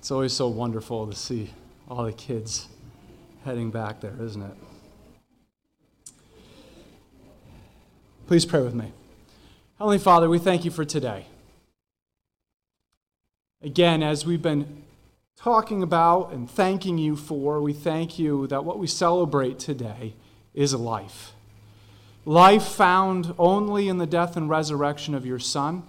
It's always so wonderful to see all the kids heading back there, isn't it? Please pray with me. Heavenly Father, we thank you for today. Again, as we've been talking about and thanking you for, we thank you that what we celebrate today is life. Life found only in the death and resurrection of your Son.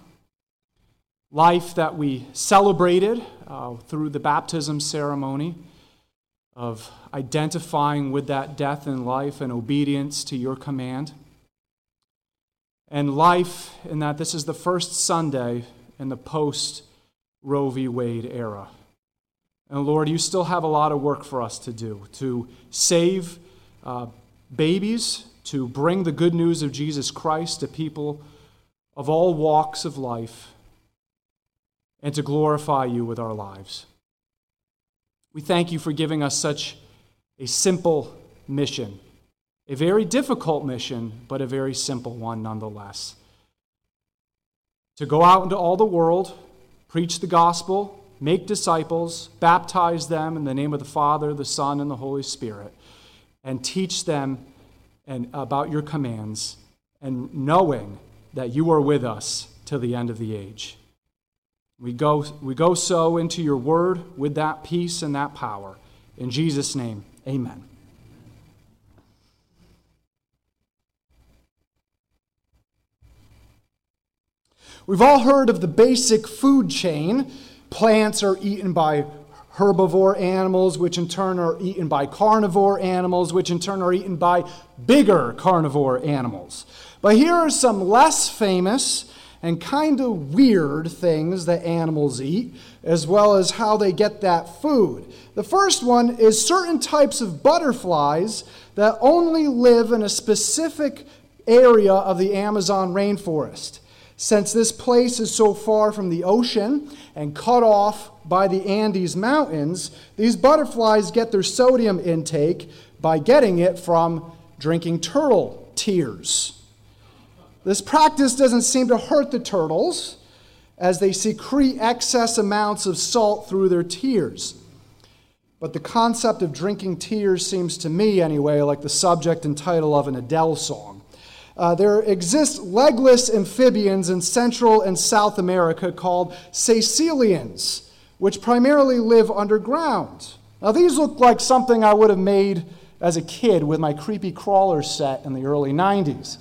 Life that we celebrated uh, through the baptism ceremony of identifying with that death and life and obedience to your command. And life in that this is the first Sunday in the post Roe v. Wade era. And Lord, you still have a lot of work for us to do to save uh, babies, to bring the good news of Jesus Christ to people of all walks of life, and to glorify you with our lives. We thank you for giving us such a simple mission, a very difficult mission, but a very simple one nonetheless. To go out into all the world, preach the gospel, make disciples, baptize them in the name of the Father, the Son, and the Holy Spirit, and teach them and about your commands, and knowing that you are with us till the end of the age. We go, we go so into your word with that peace and that power. In Jesus' name, amen. We've all heard of the basic food chain. Plants are eaten by herbivore animals, which in turn are eaten by carnivore animals, which in turn are eaten by bigger carnivore animals. But here are some less famous and kind of weird things that animals eat, as well as how they get that food. The first one is certain types of butterflies that only live in a specific area of the Amazon rainforest. Since this place is so far from the ocean and cut off by the Andes Mountains, these butterflies get their sodium intake by getting it from drinking turtle tears. This practice doesn't seem to hurt the turtles as they secrete excess amounts of salt through their tears. But the concept of drinking tears seems to me, anyway, like the subject and title of an Adele song. Uh, there exist legless amphibians in Central and South America called caecilians, which primarily live underground. Now, these look like something I would have made as a kid with my creepy crawler set in the early 90s.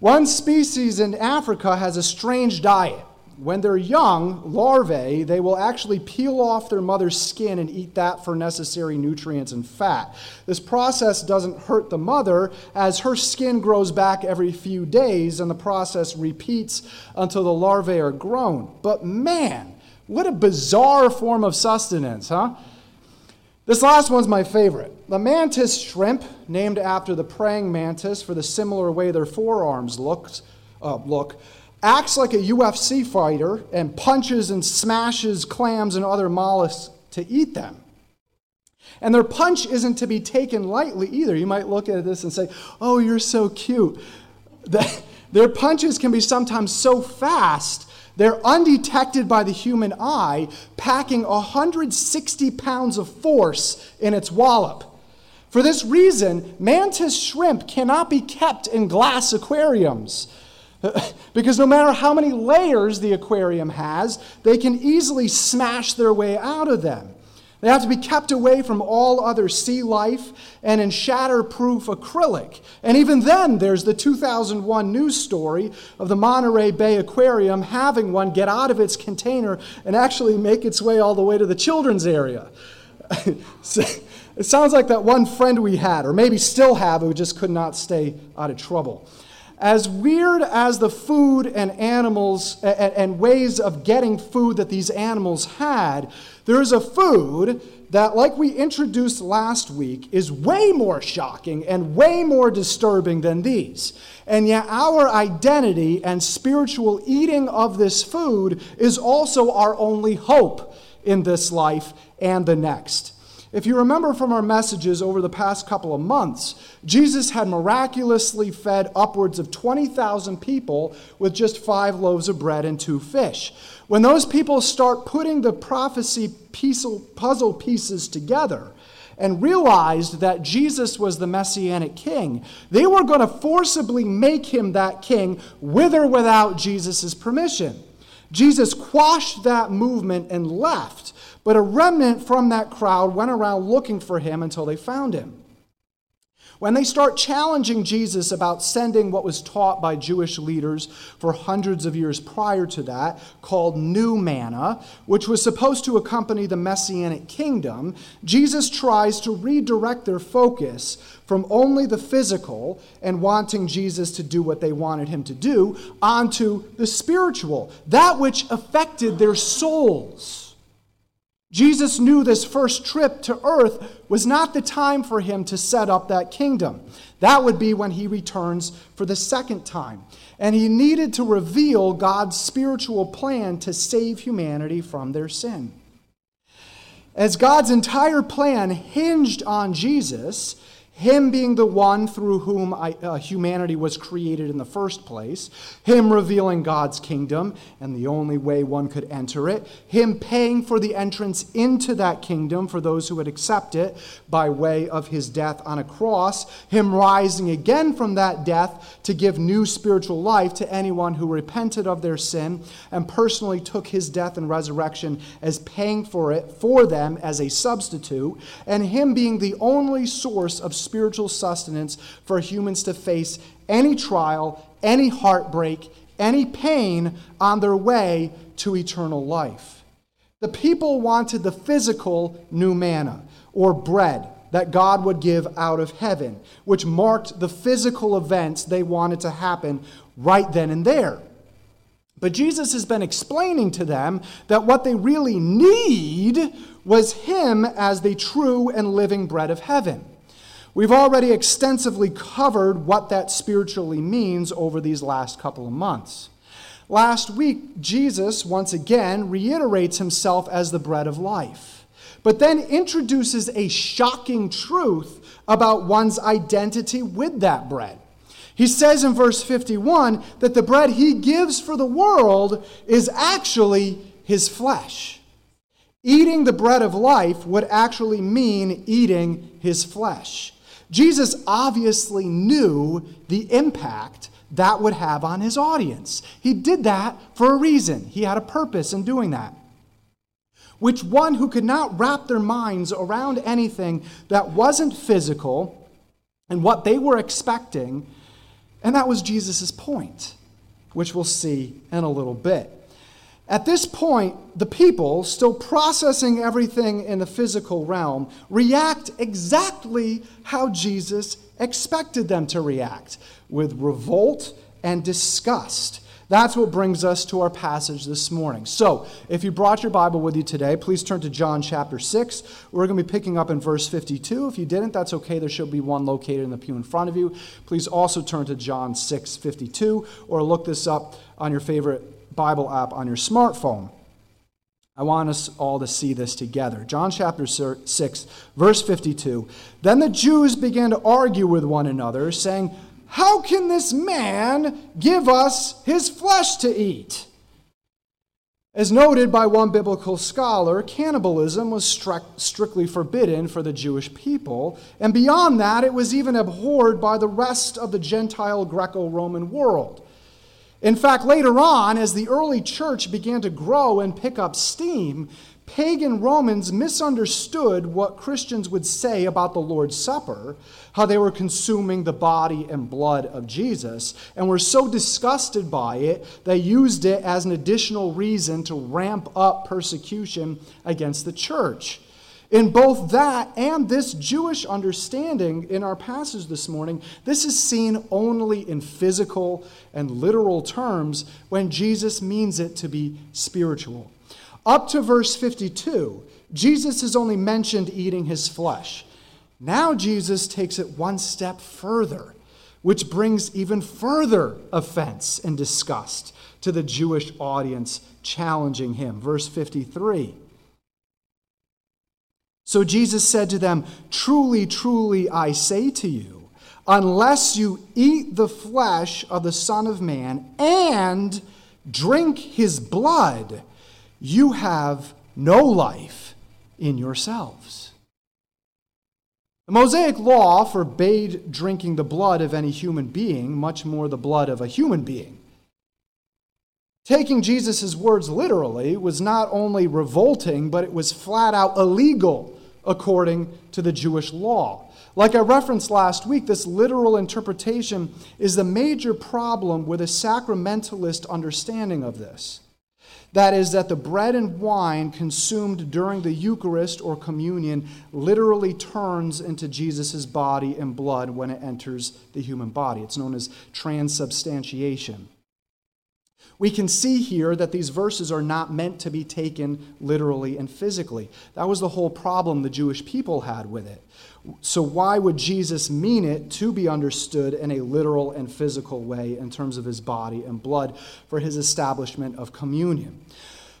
One species in Africa has a strange diet. When they're young, larvae, they will actually peel off their mother's skin and eat that for necessary nutrients and fat. This process doesn't hurt the mother as her skin grows back every few days and the process repeats until the larvae are grown. But man, what a bizarre form of sustenance, huh? This last one's my favorite. The mantis shrimp, named after the praying mantis for the similar way their forearms looked, uh, look, acts like a UFC fighter and punches and smashes clams and other mollusks to eat them. And their punch isn't to be taken lightly either. You might look at this and say, Oh, you're so cute. their punches can be sometimes so fast they're undetected by the human eye, packing 160 pounds of force in its wallop. For this reason, mantis shrimp cannot be kept in glass aquariums. because no matter how many layers the aquarium has, they can easily smash their way out of them. They have to be kept away from all other sea life and in shatterproof acrylic. And even then, there's the 2001 news story of the Monterey Bay Aquarium having one get out of its container and actually make its way all the way to the children's area. so, it sounds like that one friend we had, or maybe still have, who just could not stay out of trouble. As weird as the food and animals and, and ways of getting food that these animals had, there is a food that, like we introduced last week, is way more shocking and way more disturbing than these. And yet, our identity and spiritual eating of this food is also our only hope in this life and the next. If you remember from our messages over the past couple of months, Jesus had miraculously fed upwards of 20,000 people with just five loaves of bread and two fish. When those people start putting the prophecy puzzle pieces together, and realized that Jesus was the messianic king, they were going to forcibly make him that king with or without Jesus' permission. Jesus quashed that movement and left, but a remnant from that crowd went around looking for him until they found him. When they start challenging Jesus about sending what was taught by Jewish leaders for hundreds of years prior to that, called new manna, which was supposed to accompany the messianic kingdom, Jesus tries to redirect their focus from only the physical and wanting Jesus to do what they wanted him to do onto the spiritual, that which affected their souls. Jesus knew this first trip to earth was not the time for him to set up that kingdom. That would be when he returns for the second time. And he needed to reveal God's spiritual plan to save humanity from their sin. As God's entire plan hinged on Jesus, him being the one through whom I, uh, humanity was created in the first place, Him revealing God's kingdom and the only way one could enter it, Him paying for the entrance into that kingdom for those who would accept it by way of His death on a cross, Him rising again from that death to give new spiritual life to anyone who repented of their sin and personally took His death and resurrection as paying for it for them as a substitute, and Him being the only source of spiritual sustenance for humans to face any trial, any heartbreak, any pain on their way to eternal life. The people wanted the physical new manna or bread that God would give out of heaven, which marked the physical events they wanted to happen right then and there. But Jesus has been explaining to them that what they really need was Him as the true and living bread of heaven. We've already extensively covered what that spiritually means over these last couple of months. Last week, Jesus once again reiterates himself as the bread of life, but then introduces a shocking truth about one's identity with that bread. He says in verse 51 that the bread he gives for the world is actually his flesh. Eating the bread of life would actually mean eating his flesh. Jesus obviously knew the impact that would have on his audience. He did that for a reason, he had a purpose in doing that. Which one who could not wrap their minds around anything that wasn't physical and what they were expecting, and that was Jesus' point, which we'll see in a little bit. At this point, the people, still processing everything in the physical realm, react exactly how Jesus expected them to react with revolt and disgust. That's what brings us to our passage this morning. So, if you brought your Bible with you today, please turn to John chapter 6. We're going to be picking up in verse 52. If you didn't, that's okay. There should be one located in the pew in front of you. Please also turn to John 6 52 or look this up on your favorite Bible app on your smartphone. I want us all to see this together. John chapter 6, verse 52. Then the Jews began to argue with one another, saying, How can this man give us his flesh to eat? As noted by one biblical scholar, cannibalism was strictly forbidden for the Jewish people, and beyond that, it was even abhorred by the rest of the Gentile Greco Roman world. In fact, later on, as the early church began to grow and pick up steam, pagan Romans misunderstood what Christians would say about the Lord's Supper, how they were consuming the body and blood of Jesus, and were so disgusted by it, they used it as an additional reason to ramp up persecution against the church. In both that and this Jewish understanding in our passage this morning, this is seen only in physical and literal terms when Jesus means it to be spiritual. Up to verse 52, Jesus has only mentioned eating his flesh. Now Jesus takes it one step further, which brings even further offense and disgust to the Jewish audience challenging him. Verse 53. So Jesus said to them, Truly, truly, I say to you, unless you eat the flesh of the Son of Man and drink his blood, you have no life in yourselves. The Mosaic law forbade drinking the blood of any human being, much more the blood of a human being. Taking Jesus' words literally was not only revolting, but it was flat out illegal according to the Jewish law. Like I referenced last week, this literal interpretation is the major problem with a sacramentalist understanding of this. That is, that the bread and wine consumed during the Eucharist or communion literally turns into Jesus' body and blood when it enters the human body. It's known as transubstantiation. We can see here that these verses are not meant to be taken literally and physically. That was the whole problem the Jewish people had with it. So, why would Jesus mean it to be understood in a literal and physical way in terms of his body and blood for his establishment of communion?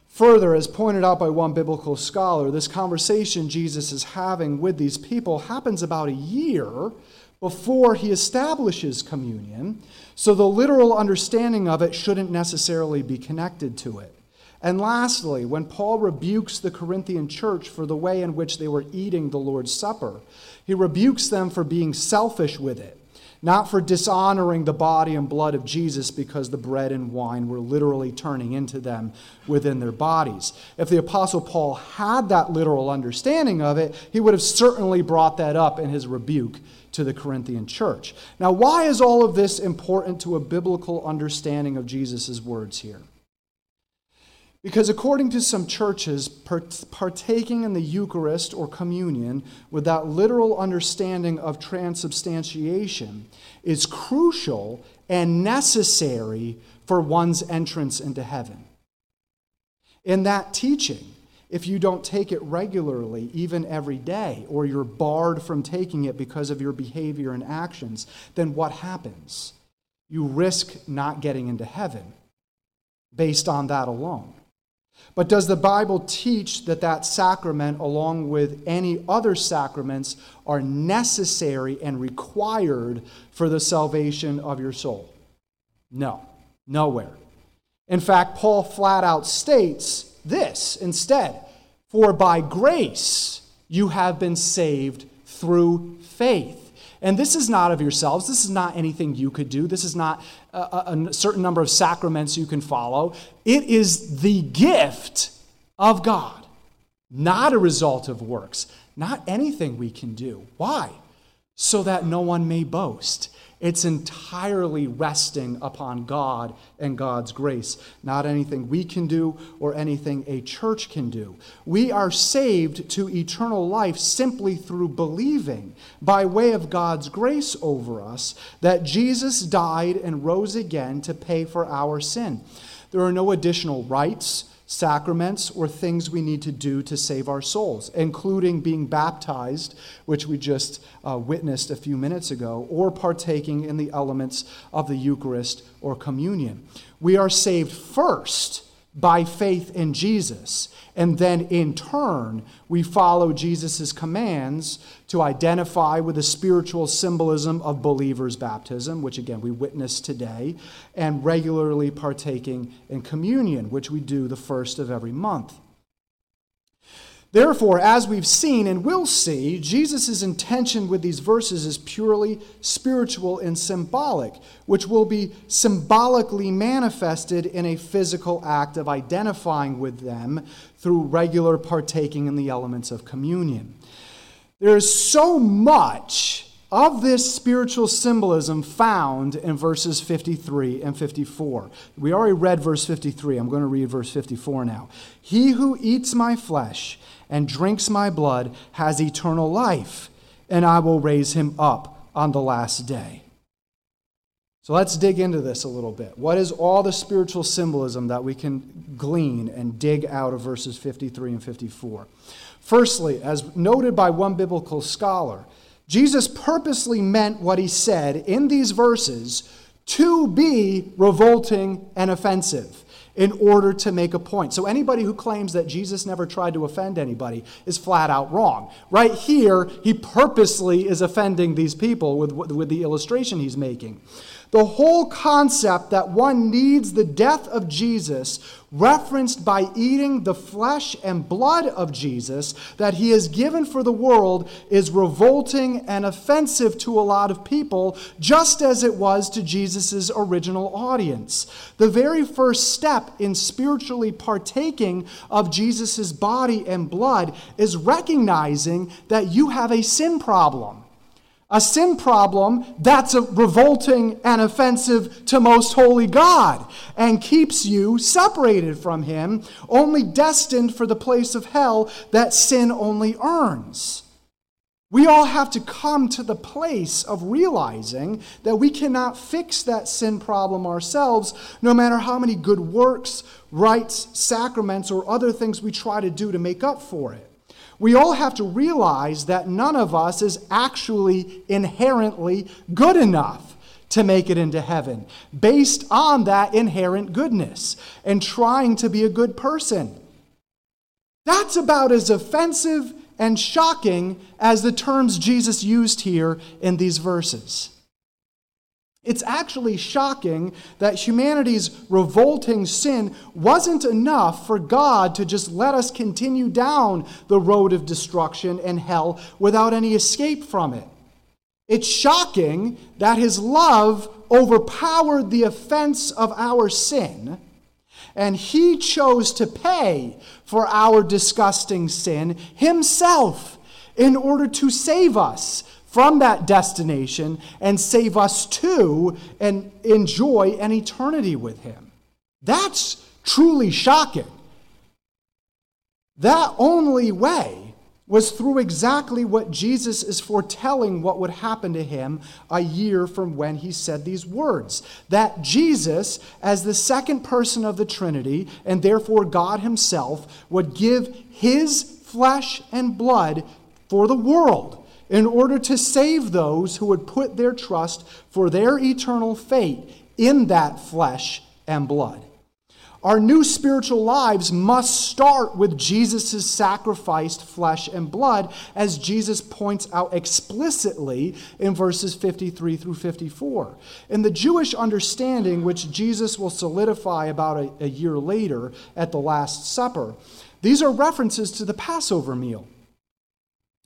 Further, as pointed out by one biblical scholar, this conversation Jesus is having with these people happens about a year before he establishes communion, so the literal understanding of it shouldn't necessarily be connected to it. And lastly, when Paul rebukes the Corinthian church for the way in which they were eating the Lord's Supper, he rebukes them for being selfish with it, not for dishonoring the body and blood of Jesus because the bread and wine were literally turning into them within their bodies. If the Apostle Paul had that literal understanding of it, he would have certainly brought that up in his rebuke to the Corinthian church. Now, why is all of this important to a biblical understanding of Jesus' words here? Because according to some churches, partaking in the Eucharist or communion without literal understanding of transubstantiation is crucial and necessary for one's entrance into heaven. In that teaching, if you don't take it regularly, even every day, or you're barred from taking it because of your behavior and actions, then what happens? You risk not getting into heaven based on that alone. But does the Bible teach that that sacrament, along with any other sacraments, are necessary and required for the salvation of your soul? No, nowhere. In fact, Paul flat out states this instead For by grace you have been saved through faith. And this is not of yourselves. This is not anything you could do. This is not a, a, certain number of sacraments you can follow. It is the gift of God, not a result of works, not anything we can do. Why? So that no one may boast. It's entirely resting upon God and God's grace, not anything we can do or anything a church can do. We are saved to eternal life simply through believing, by way of God's grace over us, that Jesus died and rose again to pay for our sin. There are no additional rites sacraments or things we need to do to save our souls, including being baptized, which we just uh, witnessed a few minutes ago, or partaking in the elements of the Eucharist or communion. We are saved first by faith in Jesus. And then in turn, we follow Jesus' commands to identify with the spiritual symbolism of believers' baptism, which again we witness today, and regularly partaking in communion, which we do the first of every month. Therefore, as we've seen and will see, Jesus' intention with these verses is purely spiritual and symbolic, which will be symbolically manifested in a physical act of identifying with them through regular partaking in the elements of communion. There is so much of this spiritual symbolism found in verses 53 and 54. We already read verse 53. I'm going to read verse 54 now. He who eats my flesh and drinks my blood has eternal life, and I will raise him up on the last day. So let's dig into this a little bit. What is all the spiritual symbolism that we can glean and dig out of verses 53 and 54? Firstly, as noted by one biblical scholar, Jesus purposely meant what he said in these verses to be revolting and offensive. in order to make a point. So anybody who claims that Jesus never tried to offend anybody is flat out wrong. Right here, he purposely is offending these people with, with the illustration he's making. The whole concept that one needs the death of Jesus, referenced by eating the flesh and blood of Jesus that he has given for the world, is revolting and offensive to a lot of people, just as it was to Jesus' original audience. The very first step in spiritually partaking of Jesus' body and blood is recognizing that you have a sin problem a sin problem that's revolting and offensive to most holy God and keeps you separated from Him, only destined for the place of hell that sin only earns. We all have to come to the place of realizing that we cannot fix that sin problem ourselves, no matter how many good works, rites, sacraments, or other things we try to do to make up for it we all have to realize that none of us is actually inherently good enough to make it into heaven based on that inherent goodness and trying to be a good person. That's about as offensive and shocking as the terms Jesus used here in these verses. It's actually shocking that humanity's revolting sin wasn't enough for God to just let us continue down the road of destruction and hell without any escape from it. It's shocking that his love overpowered the offense of our sin, and he chose to pay for our disgusting sin himself in order to save us from that destination and save us to and enjoy an eternity with Him. That's truly shocking. That only way was through exactly what Jesus is foretelling what would happen to him a year from when he said these words. That Jesus, as the second person of the Trinity, and therefore God Himself, would give His flesh and blood for the world in order to save those who would put their trust for their eternal fate in that flesh and blood. Our new spiritual lives must start with Jesus' sacrificed flesh and blood, as Jesus points out explicitly in verses 53 through 54. In the Jewish understanding, which Jesus will solidify about a, a year later at the Last Supper, these are references to the Passover meal.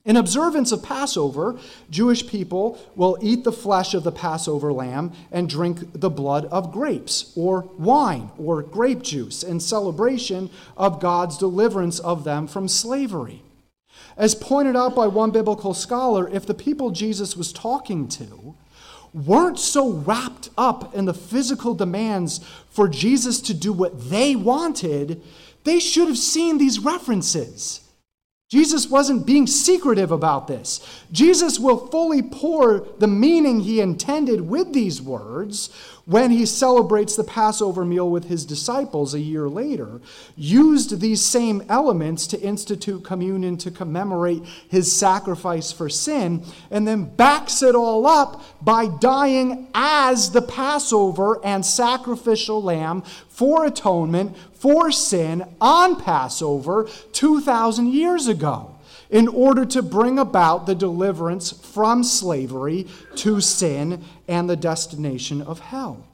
In observance of Passover, Jewish people will eat the flesh of the Passover lamb and drink the blood of grapes or wine or grape juice in celebration of God's deliverance of them from slavery. As pointed out by one biblical scholar, if the people Jesus was talking to weren't so wrapped up in the physical demands for Jesus to do what they wanted, they should have seen these references. Jesus wasn't being secretive about this. Jesus will fully pour the meaning he intended with these words when he celebrates the Passover meal with his disciples a year later, used these same elements to institute communion to commemorate his sacrifice for sin, and then backs it all up by dying as the Passover and sacrificial lamb for atonement for sin on Passover 2,000 years ago in order to bring about the deliverance from slavery to sin and the destination of hell.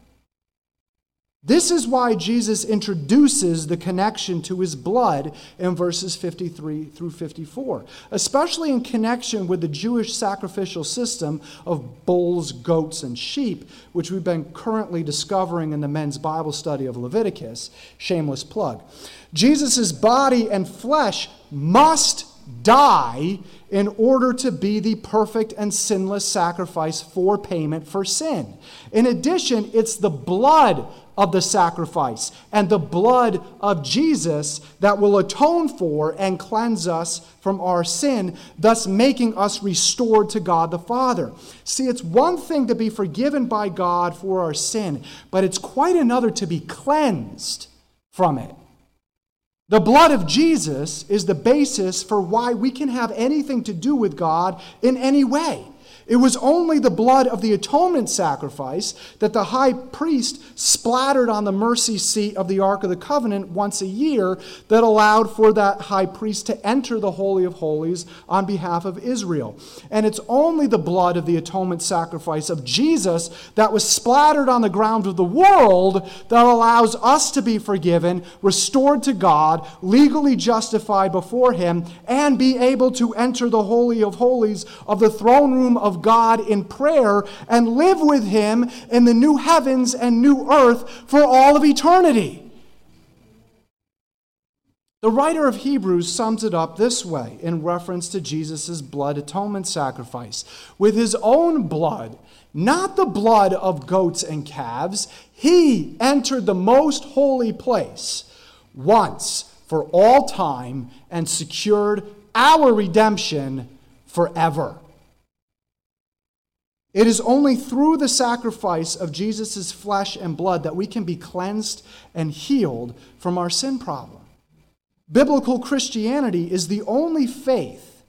This is why Jesus introduces the connection to his blood in verses 53 through 54, especially in connection with the Jewish sacrificial system of bulls, goats, and sheep, which we've been currently discovering in the men's Bible study of Leviticus. Shameless plug. Jesus' body and flesh must die in order to be the perfect and sinless sacrifice for payment for sin. In addition, it's the blood of the sacrifice and the blood of Jesus that will atone for and cleanse us from our sin, thus making us restored to God the Father. See, it's one thing to be forgiven by God for our sin, but it's quite another to be cleansed from it. The blood of Jesus is the basis for why we can have anything to do with God in any way. It was only the blood of the atonement sacrifice that the high priest splattered on the mercy seat of the Ark of the Covenant once a year that allowed for that high priest to enter the Holy of Holies on behalf of Israel. And it's only the blood of the atonement sacrifice of Jesus that was splattered on the ground of the world that allows us to be forgiven, restored to God, legally justified before Him, and be able to enter the Holy of Holies of the throne room of God in prayer and live with Him in the new heavens and new earth for all of eternity. The writer of Hebrews sums it up this way in reference to Jesus' blood atonement sacrifice. With his own blood, not the blood of goats and calves, he entered the most holy place once for all time and secured our redemption forever. It is only through the sacrifice of Jesus' flesh and blood that we can be cleansed and healed from our sin problem. Biblical Christianity is the only faith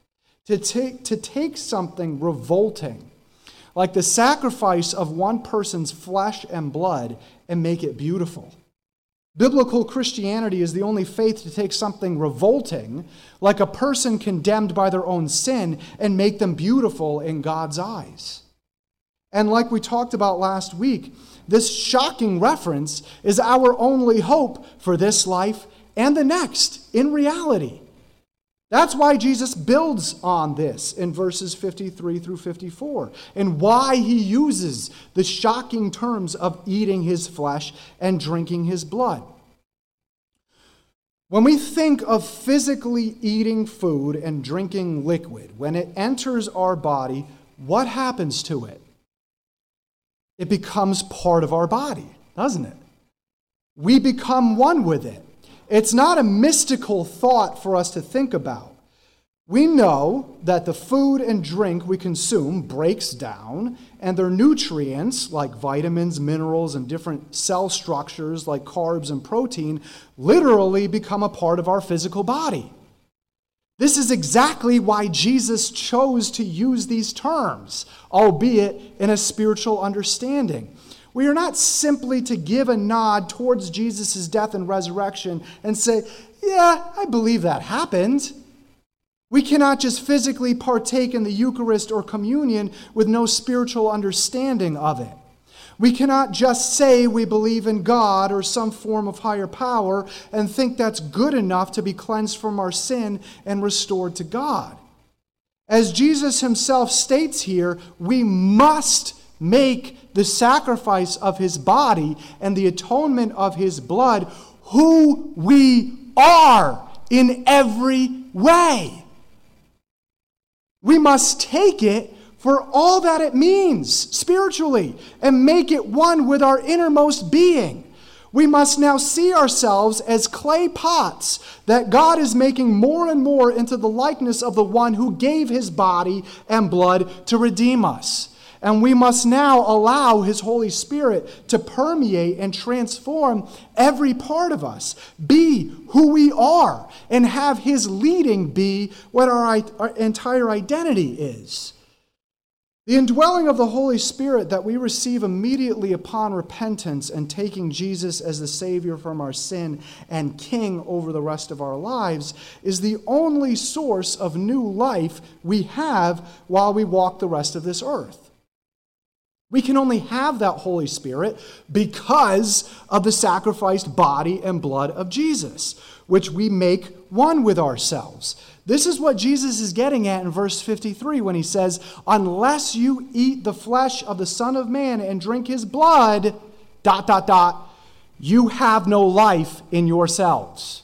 to take, to take something revolting, like the sacrifice of one person's flesh and blood, and make it beautiful. Biblical Christianity is the only faith to take something revolting, like a person condemned by their own sin, and make them beautiful in God's eyes. And like we talked about last week, this shocking reference is our only hope for this life and the next in reality. That's why Jesus builds on this in verses 53 through 54, and why he uses the shocking terms of eating his flesh and drinking his blood. When we think of physically eating food and drinking liquid, when it enters our body, what happens to it? It becomes part of our body, doesn't it? We become one with it. It's not a mystical thought for us to think about. We know that the food and drink we consume breaks down, and their nutrients, like vitamins, minerals, and different cell structures like carbs and protein, literally become a part of our physical body. This is exactly why Jesus chose to use these terms, albeit in a spiritual understanding. We are not simply to give a nod towards Jesus' death and resurrection and say, Yeah, I believe that happened. We cannot just physically partake in the Eucharist or communion with no spiritual understanding of it. We cannot just say we believe in God or some form of higher power and think that's good enough to be cleansed from our sin and restored to God. As Jesus himself states here, we must make the sacrifice of his body and the atonement of his blood who we are in every way. We must take it for all that it means spiritually and make it one with our innermost being. We must now see ourselves as clay pots that God is making more and more into the likeness of the one who gave his body and blood to redeem us. And we must now allow His Holy Spirit to permeate and transform every part of us, be who we are, and have His leading be what our, entire identity is. The indwelling of the Holy Spirit that we receive immediately upon repentance and taking Jesus as the Savior from our sin and King over the rest of our lives is the only source of new life we have while we walk the rest of this earth. We can only have that Holy Spirit because of the sacrificed body and blood of Jesus, which we make one with ourselves. This is what Jesus is getting at in verse 53 when he says, Unless you eat the flesh of the Son of Man and drink his blood, dot, dot, dot, you have no life in yourselves.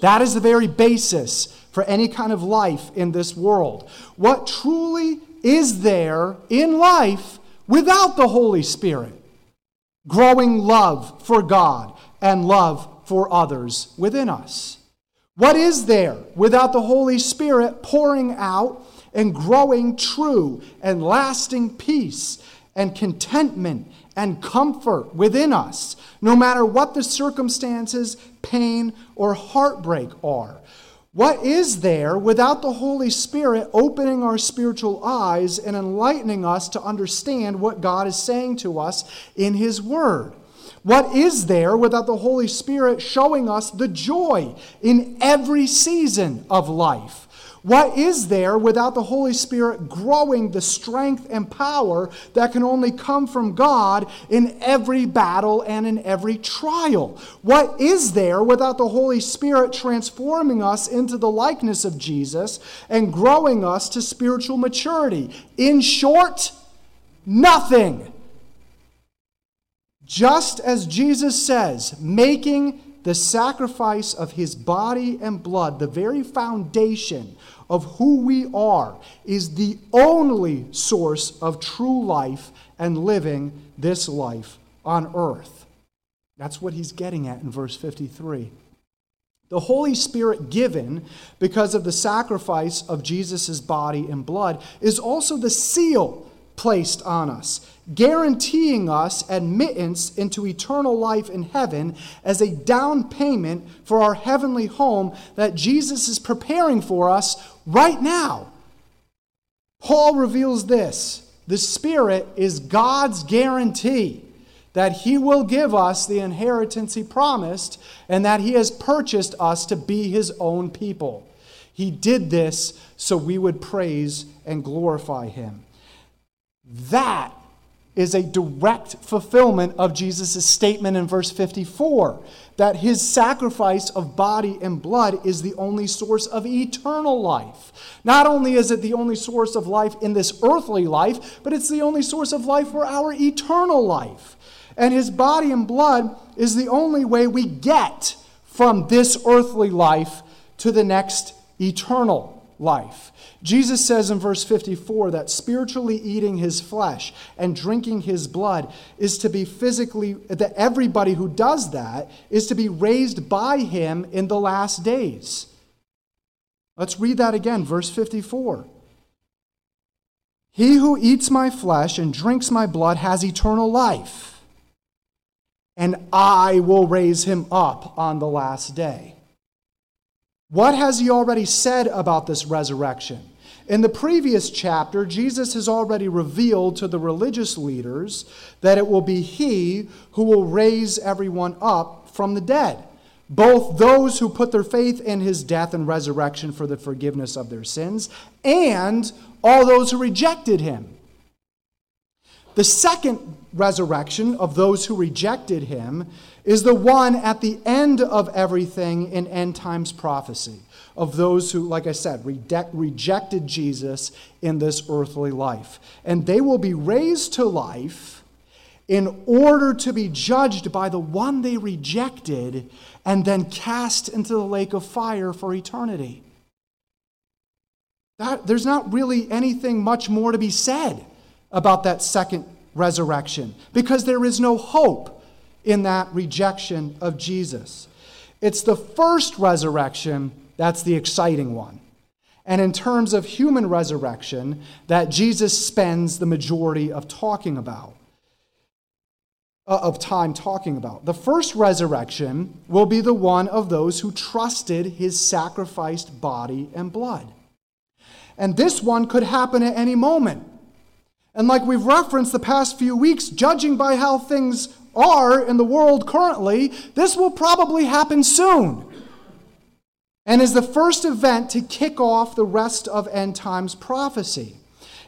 That is the very basis for any kind of life in this world. What truly is there in life without the Holy Spirit? Growing love for God and love for others within us. What is there without the Holy Spirit pouring out and growing true and lasting peace and contentment and comfort within us, no matter what the circumstances, pain, or heartbreak are? What is there without the Holy Spirit opening our spiritual eyes and enlightening us to understand what God is saying to us in His Word? What is there without the Holy Spirit showing us the joy in every season of life? What is there without the Holy Spirit growing the strength and power that can only come from God in every battle and in every trial? What is there without the Holy Spirit transforming us into the likeness of Jesus and growing us to spiritual maturity? In short, nothing. Just as Jesus says, making the sacrifice of his body and blood, the very foundation of who we are, is the only source of true life and living this life on earth. That's what he's getting at in verse 53. The Holy Spirit given because of the sacrifice of Jesus' body and blood is also the seal placed on us, guaranteeing us admittance into eternal life in heaven as a down payment for our heavenly home that Jesus is preparing for us right now. Paul reveals this the Spirit is God's guarantee that He will give us the inheritance He promised and that He has purchased us to be His own people. He did this so we would praise and glorify Him. That is a direct fulfillment of Jesus' statement in verse 54 that his sacrifice of body and blood is the only source of eternal life. Not only is it the only source of life in this earthly life, but it's the only source of life for our eternal life. And his body and blood is the only way we get from this earthly life to the next eternal life. Jesus says in verse 54 that spiritually eating his flesh and drinking his blood is to be physically, that everybody who does that is to be raised by him in the last days. Let's read that again, verse 54. He who eats my flesh and drinks my blood has eternal life, and I will raise him up on the last day. What has he already said about this resurrection? In the previous chapter, Jesus has already revealed to the religious leaders that it will be he who will raise everyone up from the dead, both those who put their faith in his death and resurrection for the forgiveness of their sins, and all those who rejected him. The second resurrection of those who rejected him is the one at the end of everything in end times prophecy of those who, like I said, rejected Jesus in this earthly life. And they will be raised to life in order to be judged by the one they rejected and then cast into the lake of fire for eternity. That, there's not really anything much more to be said about that second resurrection because there is no hope in that rejection of Jesus. It's the first resurrection that's the exciting one. And in terms of human resurrection, that Jesus spends the majority of talking about, uh, of time talking about. The first resurrection will be the one of those who trusted his sacrificed body and blood. And this one could happen at any moment. And like we've referenced the past few weeks, judging by how things are in the world currently, this will probably happen soon and is the first event to kick off the rest of end times prophecy.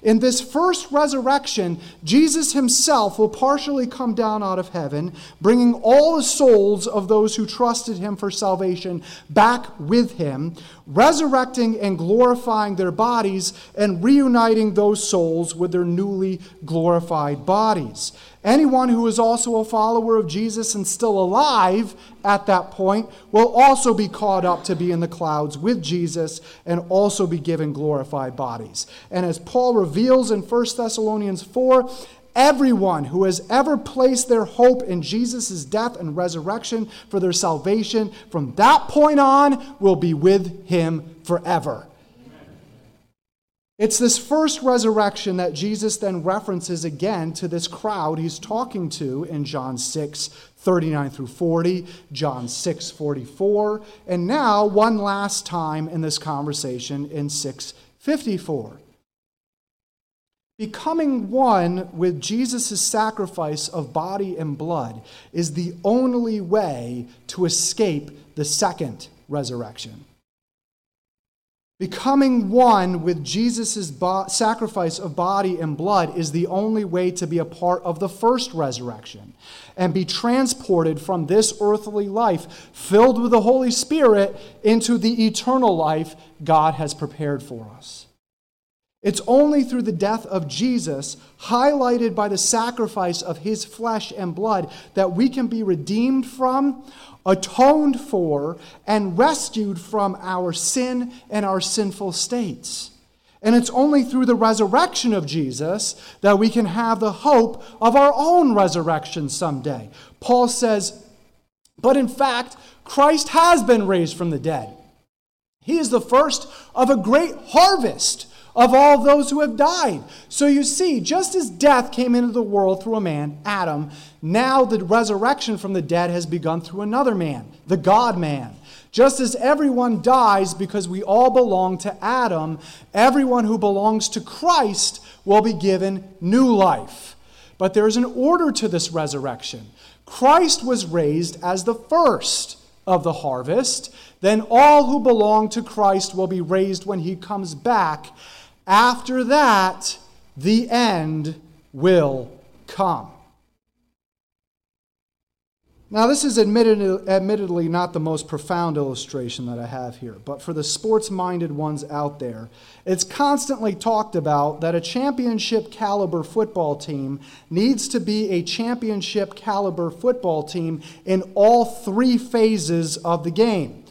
In this first resurrection, Jesus himself will partially come down out of heaven, bringing all the souls of those who trusted him for salvation back with him, resurrecting and glorifying their bodies, and reuniting those souls with their newly glorified bodies. Anyone who is also a follower of Jesus and still alive at that point will also be caught up to be in the clouds with Jesus and also be given glorified bodies. And as Paul reveals in 1 Thessalonians 4, everyone who has ever placed their hope in Jesus' death and resurrection for their salvation from that point on will be with him forever. It's this first resurrection that Jesus then references again to this crowd he's talking to in John 6, 39 through 40, John 6, 44, and now one last time in this conversation in 6, 54. Becoming one with Jesus' sacrifice of body and blood is the only way to escape the second resurrection. Becoming one with Jesus' bo- sacrifice of body and blood is the only way to be a part of the first resurrection and be transported from this earthly life, filled with the Holy Spirit, into the eternal life God has prepared for us. It's only through the death of Jesus, highlighted by the sacrifice of his flesh and blood, that we can be redeemed from, atoned for, and rescued from our sin and our sinful states. And it's only through the resurrection of Jesus that we can have the hope of our own resurrection someday. Paul says, But in fact, Christ has been raised from the dead. He is the first of a great harvest of all those who have died. So you see, just as death came into the world through a man, Adam, now the resurrection from the dead has begun through another man, the God man. Just as everyone dies because we all belong to Adam, everyone who belongs to Christ will be given new life. But there is an order to this resurrection. Christ was raised as the first of the harvest. Then all who belong to Christ will be raised when he comes back after that, the end will come. Now, this is admitted, admittedly not the most profound illustration that I have here, but for the sports minded ones out there, it's constantly talked about that a championship caliber football team needs to be a championship caliber football team in all three phases of the game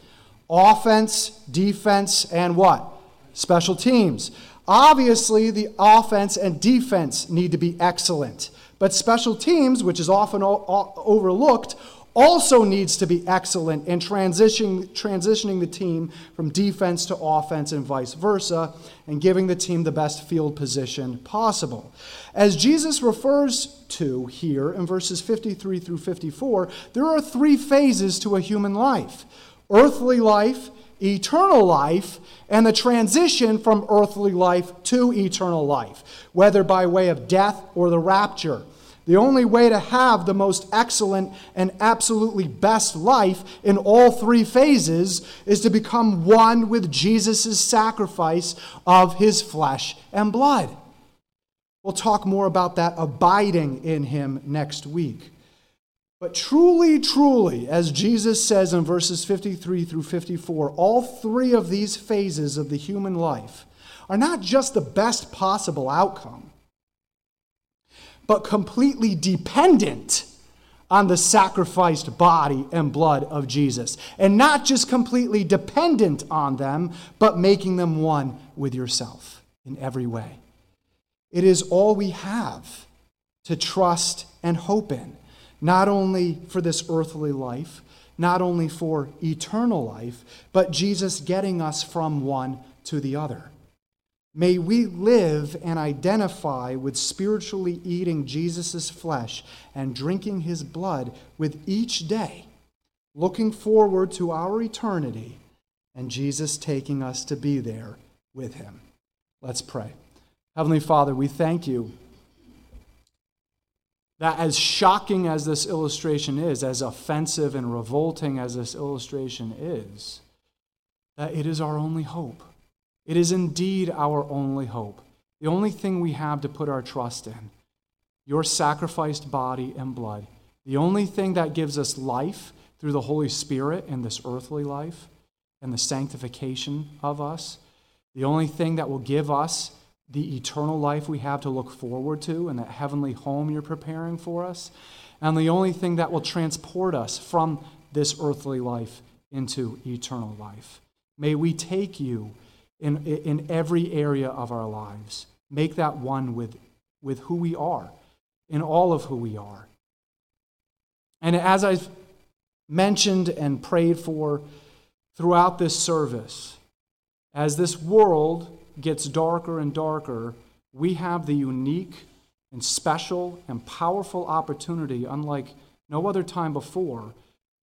offense, defense, and what? Special teams. Obviously, the offense and defense need to be excellent. But special teams, which is often overlooked, also needs to be excellent in transitioning, transitioning the team from defense to offense and vice versa, and giving the team the best field position possible. As Jesus refers to here in verses 53 through 54, there are three phases to a human life earthly life, eternal life and the transition from earthly life to eternal life, whether by way of death or the rapture. The only way to have the most excellent and absolutely best life in all three phases is to become one with Jesus' sacrifice of his flesh and blood. We'll talk more about that abiding in him next week. But truly, truly, as Jesus says in verses 53 through 54, all three of these phases of the human life are not just the best possible outcome, but completely dependent on the sacrificed body and blood of Jesus. And not just completely dependent on them, but making them one with yourself in every way. It is all we have to trust and hope in not only for this earthly life, not only for eternal life, but Jesus getting us from one to the other. May we live and identify with spiritually eating Jesus' flesh and drinking his blood with each day, looking forward to our eternity and Jesus taking us to be there with him. Let's pray. Heavenly Father, we thank you that as shocking as this illustration is, as offensive and revolting as this illustration is, that it is our only hope. It is indeed our only hope. The only thing we have to put our trust in. Your sacrificed body and blood. The only thing that gives us life through the Holy Spirit in this earthly life and the sanctification of us. The only thing that will give us the eternal life we have to look forward to and that heavenly home you're preparing for us, and the only thing that will transport us from this earthly life into eternal life. May we take you in, in every area of our lives. Make that one with, with who we are, in all of who we are. And as I've mentioned and prayed for throughout this service, as this world gets darker and darker, we have the unique and special and powerful opportunity, unlike no other time before,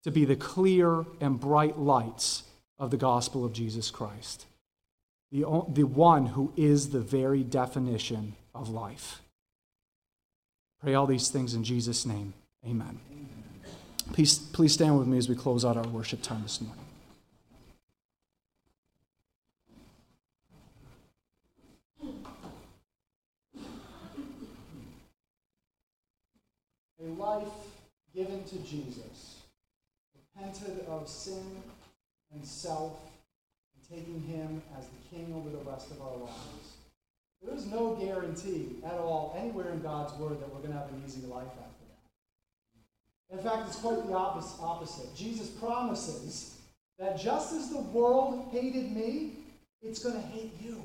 to be the clear and bright lights of the gospel of Jesus Christ, the, the one who is the very definition of life. Pray all these things in Jesus' name. Amen. Please, please stand with me as we close out our worship time this morning. A life given to Jesus, repented of sin and self, and taking him as the king over the rest of our lives. There is no guarantee at all anywhere in God's word that we're going to have an easy life after that. In fact, it's quite the opposite. Jesus promises that just as the world hated me, it's going to hate you.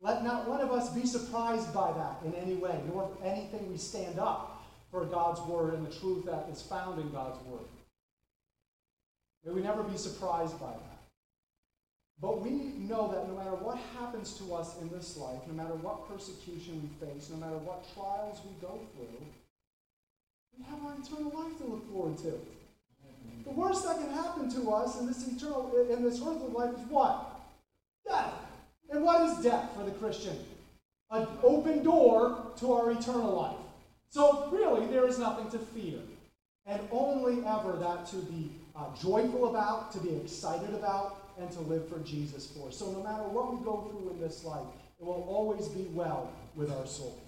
Let not one of us be surprised by that in any way, nor anything we stand up for God's word and the truth that is found in God's word. May we never be surprised by that. But we know that no matter what happens to us in this life, no matter what persecution we face, no matter what trials we go through, we have our eternal life to look forward to. The worst that can happen to us in this eternal in this earthly life is what? Death. And what is death for the Christian? An open door to our eternal life. So really, there is nothing to fear, and only ever that to be uh, joyful about, to be excited about, and to live for Jesus for. So no matter what we go through in this life, it will always be well with our souls.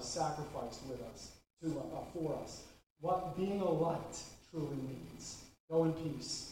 Sacrificed with us, to, uh, for us, what being a light truly means. Go in peace.